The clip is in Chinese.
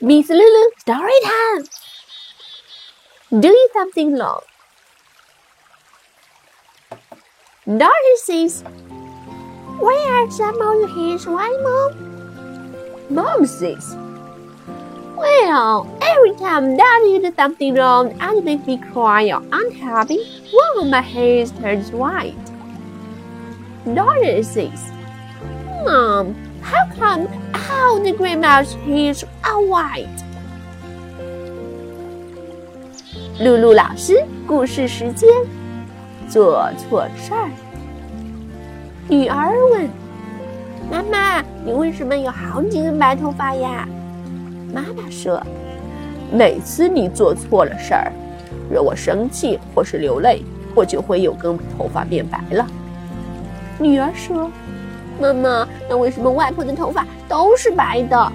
Miss Lulu, story time. Do you something wrong? Daughter says, Where are some of hairs, why, Mom? Mom says, Well, every time Daddy does something wrong and makes me cry or unhappy, one of my hairs turns white. Daughter says, Mom, how come all the gray mouse hears are white? 露露老师故事时间，做错事儿。女儿问：“妈妈，你为什么有好几根白头发呀？”妈妈说：“每次你做错了事儿，惹我生气或是流泪，我就会有根头发变白了。”女儿说：“妈妈，那为什么外婆的头发都是白的？”